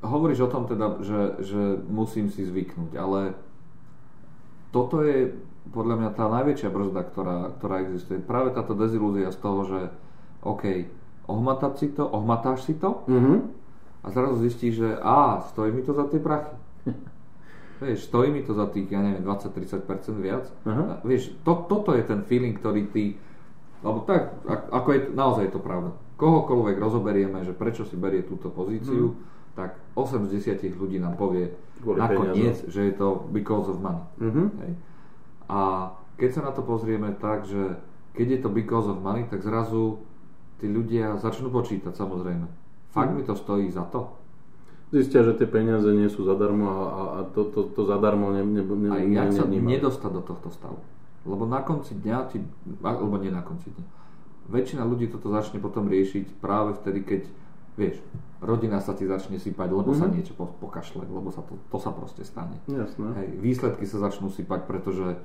hovoríš o tom teda, že, že musím si zvyknúť, ale toto je podľa mňa tá najväčšia brzda, ktorá, ktorá existuje. Práve táto dezilúzia z toho, že OK, ohmatať si to, ohmatáš si to Mhm. a zrazu zistíš, že á, stojí mi to za tie prachy. Vieš, stojí mi to za tých, ja neviem, 20-30% viac. Aha. A Vieš, to, toto je ten feeling, ktorý ty, lebo tak, ako je, naozaj je to pravda. Kohokoľvek rozoberieme, že prečo si berie túto pozíciu, tak 8 z 10 ľudí nám povie Kvôli nakoniec, že je to because of money. Mhm. Hej. A keď sa na to pozrieme tak, že keď je to because of money, tak zrazu tí ľudia začnú počítať samozrejme. Fakt Mhm. mi to stojí za to? Zistia, že tie peniaze nie sú zadarmo a, a, a to, to, to zadarmo ne, ne, ne, A ne, jak sa nevnímajú. nedostať do tohto stavu? Lebo na konci dňa, ti, alebo nie na konci dňa, väčšina ľudí toto začne potom riešiť práve vtedy, keď, vieš, rodina sa ti začne sypať, lebo sa Mhm. niečo po- pokašle, lebo sa to, to sa proste stane. Jasné. Hej, výsledky sa začnú sypať, pretože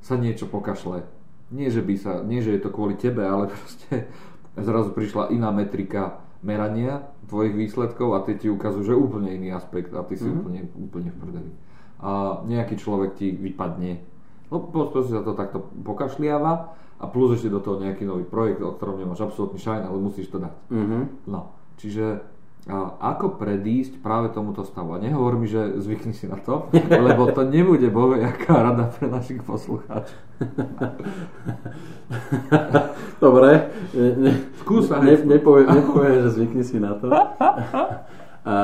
sa niečo pokašle. Nie že, by sa, nie, že je to kvôli tebe, ale proste zrazu prišla iná metrika merania tvojich výsledkov a tie ti ukazujú, že úplne iný aspekt a ty si Mhm. úplne, úplne v prdeli. A nejaký človek ti vypadne. No proste sa to takto pokašliava a plus ešte do toho nejaký nový projekt, o ktorom nemáš absolútny šajn, ale musíš to dať. Mhm. No, čiže ako predísť práve tomuto stavu? A nehovor mi, že zvykni si na to, lebo to nebude bove jaká rada pre našich poslucháčov. Dobre. Ne, Skús ne, hneď. nepovie, nepovie, že zvykni si na to. A,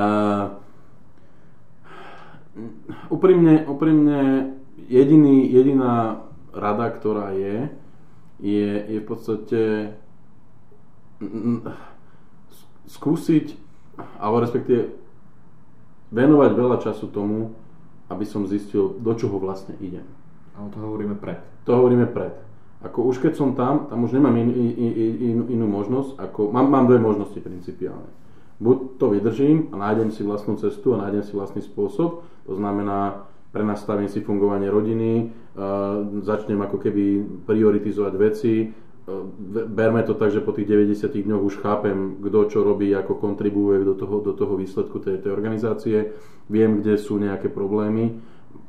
úprimne, úprimne jediný, jediná rada, ktorá je, je, je v podstate skúsiť, alebo respektíve venovať veľa času tomu, aby som zistil, do čoho vlastne idem. Ale to hovoríme pred. To hovoríme pred. Ako už keď som tam, tam už nemám in, in, in, inú, inú možnosť, ako, mám, mám dve možnosti principiálne. Buď to vydržím a nájdem si vlastnú cestu a nájdem si vlastný spôsob, to znamená, prenastavím si fungovanie rodiny, uh, začnem ako keby prioritizovať veci, berme to tak, že po tých 90 dňoch už chápem, kto čo robí, ako kontribuuje do toho, do toho výsledku tej, tej organizácie, viem, kde sú nejaké problémy,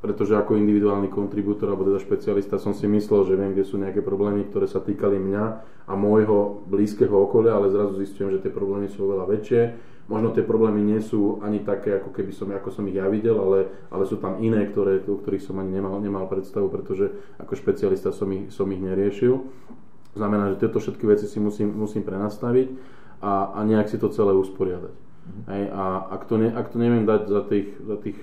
pretože ako individuálny kontribútor alebo teda špecialista som si myslel, že viem, kde sú nejaké problémy, ktoré sa týkali mňa a môjho blízkeho okolia, ale zrazu zistujem, že tie problémy sú oveľa väčšie. Možno tie problémy nie sú ani také, ako keby som, ako som ich ja videl, ale, ale sú tam iné, ktoré, o ktorých som ani nemal, nemal predstavu, pretože ako špecialista som ich, som ich neriešil. To znamená, že tieto všetky veci si musím, musím prenastaviť a, a nejak si to celé usporiadať. Hej, a ak to, ne, ak to neviem dať za tých, za tých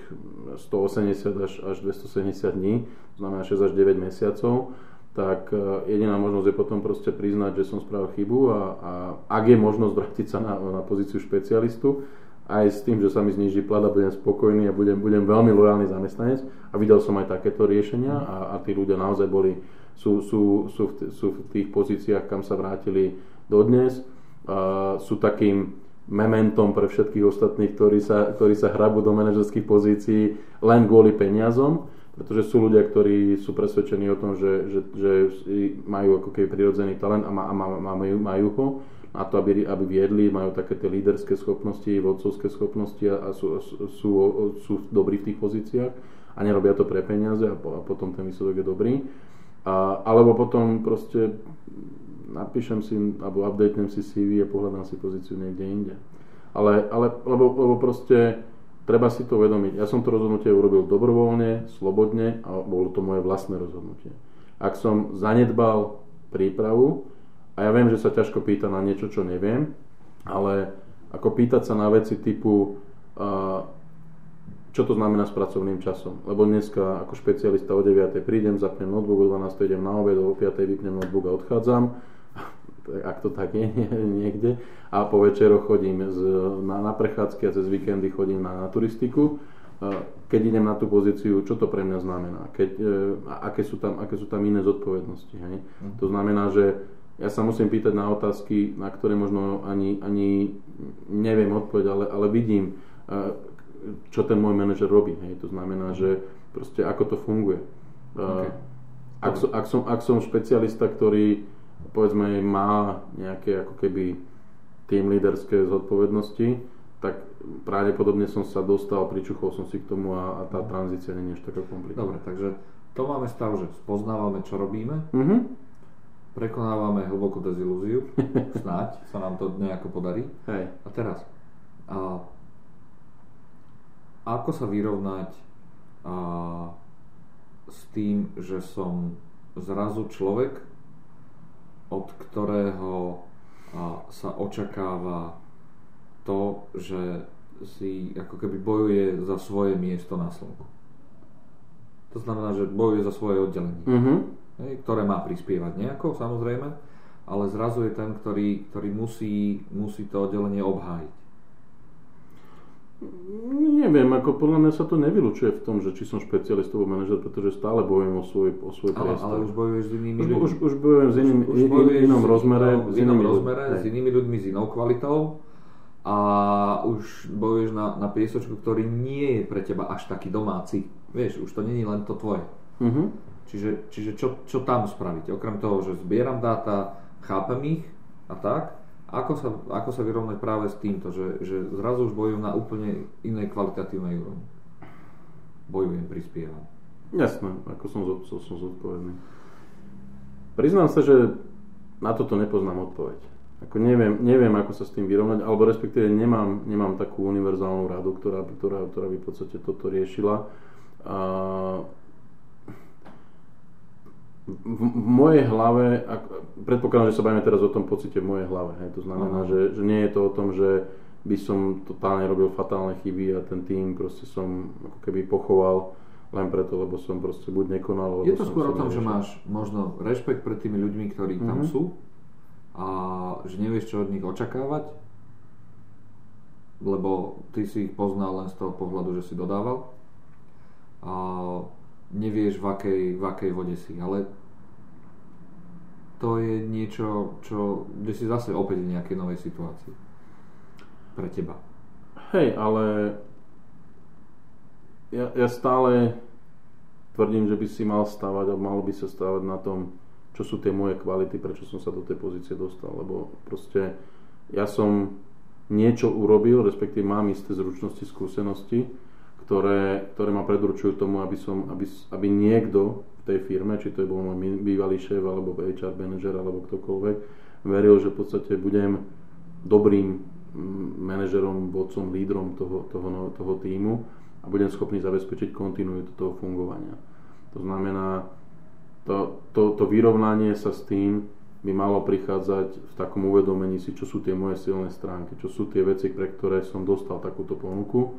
180 až, až 270 dní, to znamená 6 až 9 mesiacov, tak e, jediná možnosť je potom proste priznať, že som spravil chybu a, a ak je možnosť vrátiť sa na, na pozíciu špecialistu, aj s tým, že sa mi zniží plat a budem spokojný a budem, budem veľmi lojálny zamestnanec a videl som aj takéto riešenia a, a tí ľudia naozaj boli, sú, sú, sú, v, sú v tých pozíciách, kam sa vrátili dodnes, a sú takým mementom pre všetkých ostatných, ktorí sa, ktorí sa hrabú do manažerských pozícií len kvôli peniazom, pretože sú ľudia, ktorí sú presvedčení o tom, že, že, že majú ako keby prirodzený talent a, má, a má, majú, majú ho na to, aby, aby viedli, majú také tie líderské schopnosti, vodcovské schopnosti a sú, sú, sú dobrí v tých pozíciách a nerobia to pre peniaze a, po, a potom ten výsledok je dobrý. A, alebo potom proste napíšem si, alebo updatenem si CV a pohľadám si pozíciu niekde inde. Ale, ale lebo, lebo proste treba si to uvedomiť. Ja som to rozhodnutie urobil dobrovoľne, slobodne a bolo to moje vlastné rozhodnutie. Ak som zanedbal prípravu, a ja viem, že sa ťažko pýta na niečo, čo neviem, ale ako pýtať sa na veci typu čo to znamená s pracovným časom. Lebo dneska ako špecialista o 9. prídem, zapnem notebook, o 12. idem na obed, o 5. vypnem notebook a odchádzam. Ak to tak je niekde. A po večeroch chodím z, na, na prechádzky a cez víkendy chodím na, na turistiku. Keď idem na tú pozíciu, čo to pre mňa znamená? Keď, a aké, sú tam, aké sú tam iné zodpovednosti? Hej? Mm. To znamená, že ja sa musím pýtať na otázky, na ktoré možno ani, ani neviem odpovedať, ale, ale vidím, čo ten môj manažer robí. Hej. To znamená, že proste ako to funguje. Okay. Ak, som, ak, som, ak som špecialista, ktorý povedzme má nejaké ako keby tým líderské zodpovednosti, tak pravdepodobne som sa dostal, pričuchol som si k tomu a, a tá tranzícia nie je až taká komplikovaná. Dobre, takže to máme stav, že spoznávame, čo robíme, Mhm. prekonávame hlbokú dezilúziu, snáď sa nám to nejako podarí. Hej. A teraz, a, ako sa vyrovnať a, s tým, že som zrazu človek, od ktorého a, sa očakáva to, že si ako keby bojuje za svoje miesto na slnku. To znamená, že bojuje za svoje oddelenie Mhm. hej, ktoré má prispievať nejako, samozrejme, ale zrazu je ten, ktorý, ktorý musí, musí to oddelenie obhájiť. Neviem, ako podľa mňa sa to nevylučuje v tom, že či som špecialistový manažer, pretože stále bojujem o svoj, o svoj Ale, priestor. ale už bojuješ s inými už, ľuďmi. už, už bojujem s iným, už in, bojuješ inom rozmere, s inom rozmere, s inými ľuďmi, s inou kvalitou a už bojuješ na, na piesočku, ktorý nie je pre teba až taký domáci. Vieš, už to není len to tvoje. Mhm. Čiže, čiže čo, čo tam spraviť? Okrem toho, že zbieram dáta, chápem ich a tak, ako sa, ako sa vyrovnať práve s týmto, že, že zrazu už bojujem na úplne inej kvalitatívnej úrovni. Bojujem, prispievam. Jasné, ako som, som, som zodpovedný. Priznám sa, že na toto nepoznám odpoveď. Ako neviem, neviem, ako sa s tým vyrovnať, alebo respektíve nemám, nemám takú univerzálnu radu, ktorá, ktorá, ktorá by v podstate toto riešila. A v, v mojej hlave, ak, predpokladám, že sa bavíme teraz o tom pocite v mojej hlave, hej, to znamená, Aha. že, že nie je to o tom, že by som totálne robil fatálne chyby a ten tým proste som ako keby pochoval len preto, lebo som proste buď nekonal, Je to skôr o tom, že neriešil. máš možno rešpekt pred tými ľuďmi, ktorí tam Mhm. sú a že nevieš, čo od nich očakávať, lebo ty si ich poznal len z toho pohľadu, že si dodával a nevieš, v akej, v akej vode si, ale to je niečo, čo, kde si zase opäť v nejakej novej situácii pre teba. Hej, ale ja, ja stále tvrdím, že by si mal stávať a malo by sa stávať na tom, čo sú tie moje kvality, prečo som sa do tej pozície dostal, lebo proste ja som niečo urobil, respektíve mám isté zručnosti, skúsenosti, ktoré, ktoré ma predurčujú tomu, aby, som, aby, aby niekto tej firme, či to je bol môj bývalý šéf, alebo HR manažer, alebo ktokoľvek, veril, že v podstate budem dobrým mm, manažerom, vodcom, lídrom toho, toho, no- toho týmu a budem schopný zabezpečiť kontinuitu toho fungovania. To znamená, to, to, to vyrovnanie sa s tým by malo prichádzať v takom uvedomení si, čo sú tie moje silné stránky, čo sú tie veci, pre ktoré som dostal takúto ponuku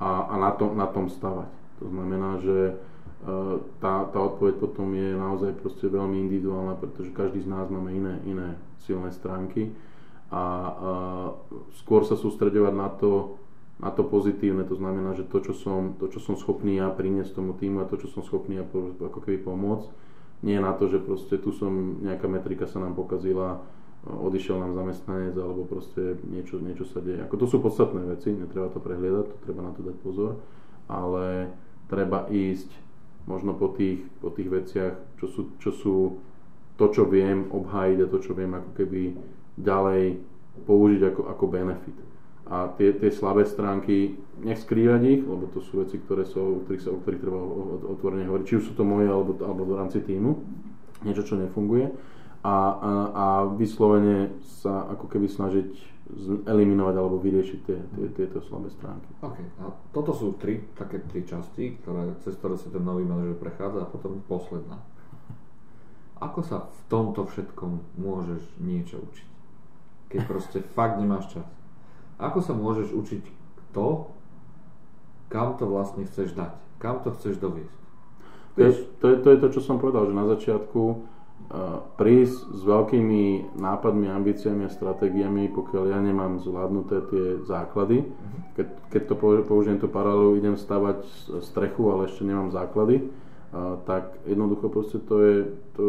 a, a na, tom, na tom stavať. To znamená, že e, tá, tá odpoveď potom je naozaj proste veľmi individuálna, pretože každý z nás máme iné, iné silné stránky a, a skôr sa sústredovať na to, na to pozitívne, to znamená, že to, čo som, to, čo som schopný ja priniesť tomu týmu a to, čo som schopný ja ako keby pomôcť, nie na to, že proste tu som, nejaká metrika sa nám pokazila, odišiel nám zamestnanec alebo proste niečo, niečo sa deje. Ako to sú podstatné veci, netreba to prehliadať, to treba na to dať pozor, ale treba ísť možno po tých, po tých veciach, čo sú, čo sú to, čo viem obhájiť a to, čo viem ako keby ďalej použiť ako, ako benefit. A tie, tie slabé stránky, nech skrývať ich, lebo to sú veci, ktoré sú, o ktorých, sa, o ktorých treba otvorene hovoriť, či už sú to moje alebo, alebo v rámci týmu, niečo, čo nefunguje. A, a, a vyslovene sa ako keby snažiť eliminovať alebo vyriešiť tie, tie, tieto slabé stránky. OK, a toto sú tri, také tri časti, ktoré, cez ktoré sa ten nový manažer prechádza a potom posledná. Ako sa v tomto všetkom môžeš niečo učiť? Keď proste fakt nemáš čas. Ako sa môžeš učiť to, kam to vlastne chceš dať? Kam to chceš doviesť? To je, to, je, to je to, čo som povedal, že na začiatku prísť s veľkými nápadmi, ambíciami a stratégiami, pokiaľ ja nemám zvládnuté tie základy. Keď, keď to použi- použijem tú paralelu, idem stavať strechu, ale ešte nemám základy, tak jednoducho proste to je, to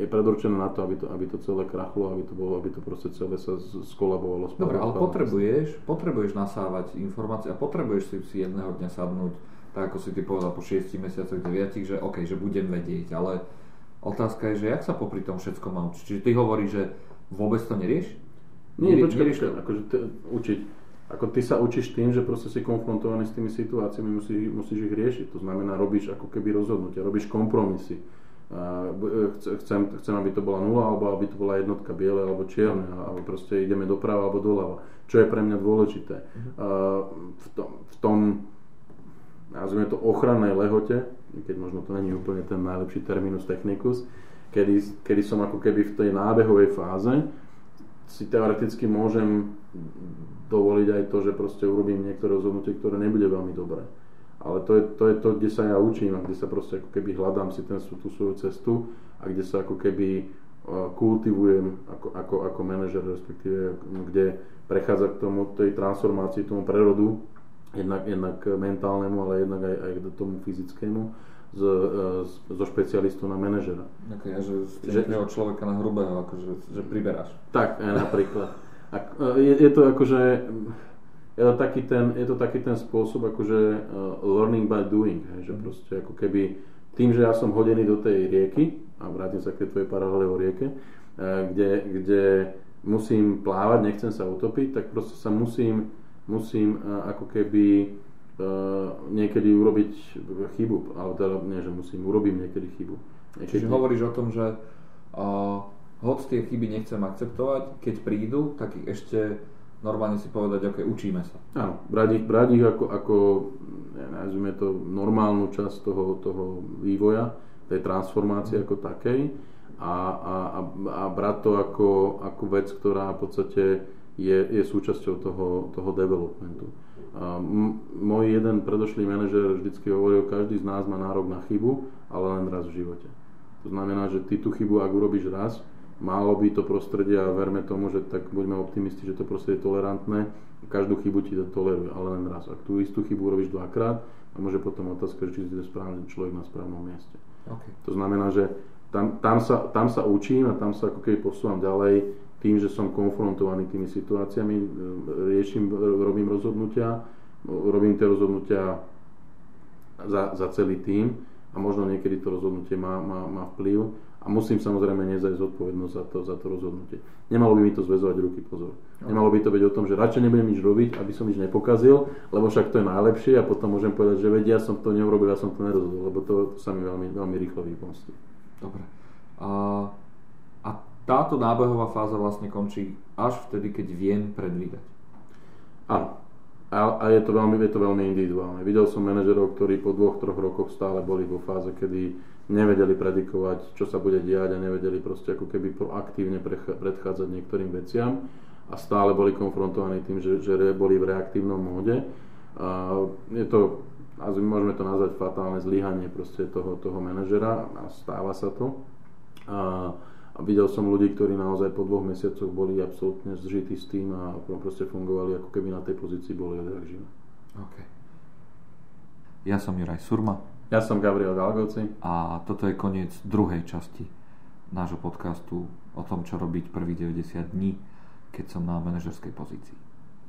je predurčené na to, aby to, aby to celé krachlo, aby to bolo, aby to proste celé sa skolabovalo. Dobre, ale potrebuješ, potrebuješ nasávať informácie a potrebuješ si, si jedného dňa sadnúť, tak ako si ty povedal po 6 mesiacoch, 9, že OK, že budem vedieť, ale otázka je, že jak sa popri tom všetko má učiť? Čiže ty hovoríš, že vôbec to nerieš? Nie, Nerie- počkaj, počkaj, to? akože t- učiť. ako ty sa učíš tým, že proste si konfrontovaný s tými situáciami, musíš, musíš ich riešiť. To znamená, robíš ako keby rozhodnutia, robíš kompromisy. Chcem, chcem, aby to bola nula, alebo aby to bola jednotka biele alebo čierne, alebo proste ideme doprava alebo doľava. Čo je pre mňa dôležité. V tom, v tom nazvime to ochrannej lehote, keď možno to není úplne ten najlepší terminus technicus, kedy, kedy som ako keby v tej nábehovej fáze, si teoreticky môžem dovoliť aj to, že proste urobím niektoré rozhodnutie, ktoré nebude veľmi dobré. Ale to je, to je to, kde sa ja učím a kde sa proste ako keby hľadám si ten, tú svoju cestu a kde sa ako keby e, kultivujem ako, ako, ako manažer, respektíve kde prechádza k tomu, tej transformácii, tomu prerodu, jednak, jednak mentálnemu, ale jednak aj, aj k tomu fyzickému z, z, zo špecialistu na manažera. Okay, že z že, človeka na hrubého, akože, že priberáš. Tak, napríklad. A, je, je to akože, je to taký ten, je to taký ten spôsob akože uh, learning by doing, hej, že mhm. proste ako keby tým, že ja som hodený do tej rieky, a vrátim sa k tej tvojej paralele o rieke, uh, kde, kde musím plávať, nechcem sa utopiť, tak proste sa musím, musím uh, ako keby uh, niekedy urobiť chybu, ale teda nie, že musím, urobím niekedy chybu. Niekedy... Čiže hovoríš o tom, že uh, hoď tie chyby nechcem akceptovať, keď prídu, tak ich ešte normálne si povedať, ok, učíme sa. Áno, brať ich, brať ich ako, ako nazvime to, normálnu časť toho, toho vývoja, tej transformácie ako takej a, a, a, a brať to ako, ako vec, ktorá v podstate je, je súčasťou toho, toho developmentu. A m- môj jeden predošlý manažer vždycky hovoril, každý z nás má nárok na chybu, ale len raz v živote. To znamená, že ty tú chybu, ak urobíš raz, malo by to prostredie a verme tomu, že tak buďme optimisti, že to prostredie je tolerantné, každú chybu ti to toleruje, ale len raz. Ak tú istú chybu urobíš dvakrát, a môže potom otázka, či si správny človek na správnom mieste. Okay. To znamená, že tam, tam, sa, tam sa učím a tam sa ako keby posúvam ďalej tým, že som konfrontovaný tými situáciami, e, riešim, robím rozhodnutia, robím tie rozhodnutia za, za celý tým a možno niekedy to rozhodnutie má, má, má vplyv a musím samozrejme nezajsť zodpovednosť za to, za to rozhodnutie. Nemalo by mi to zväzovať ruky, pozor. Nemalo by to byť o tom, že radšej nebudem nič robiť, aby som nič nepokazil, lebo však to je najlepšie a potom môžem povedať, že vedia, ja som to neurobil, ja som to nerozhodol, lebo to, to sa mi veľmi, veľmi rýchlo vypomstí. Dobre. A táto nábehová fáza vlastne končí až vtedy, keď viem predvídať. Áno. A, a je, to veľmi, je to veľmi individuálne. Videl som manažerov, ktorí po dvoch, troch rokoch stále boli vo fáze, kedy nevedeli predikovať, čo sa bude diať a nevedeli proste ako keby proaktívne predchádzať niektorým veciam a stále boli konfrontovaní tým, že, že boli v reaktívnom móde. A je to, môžeme to nazvať fatálne zlyhanie proste toho, toho manažera a stáva sa to. A, a videl som ľudí, ktorí naozaj po dvoch mesiacoch boli absolútne zžití s tým a proste fungovali ako keby na tej pozícii boli odjak živé. OK. Ja som Juraj Surma. Ja som Gabriel Galgoci. A toto je koniec druhej časti nášho podcastu o tom, čo robiť prvých 90 dní, keď som na manažerskej pozícii.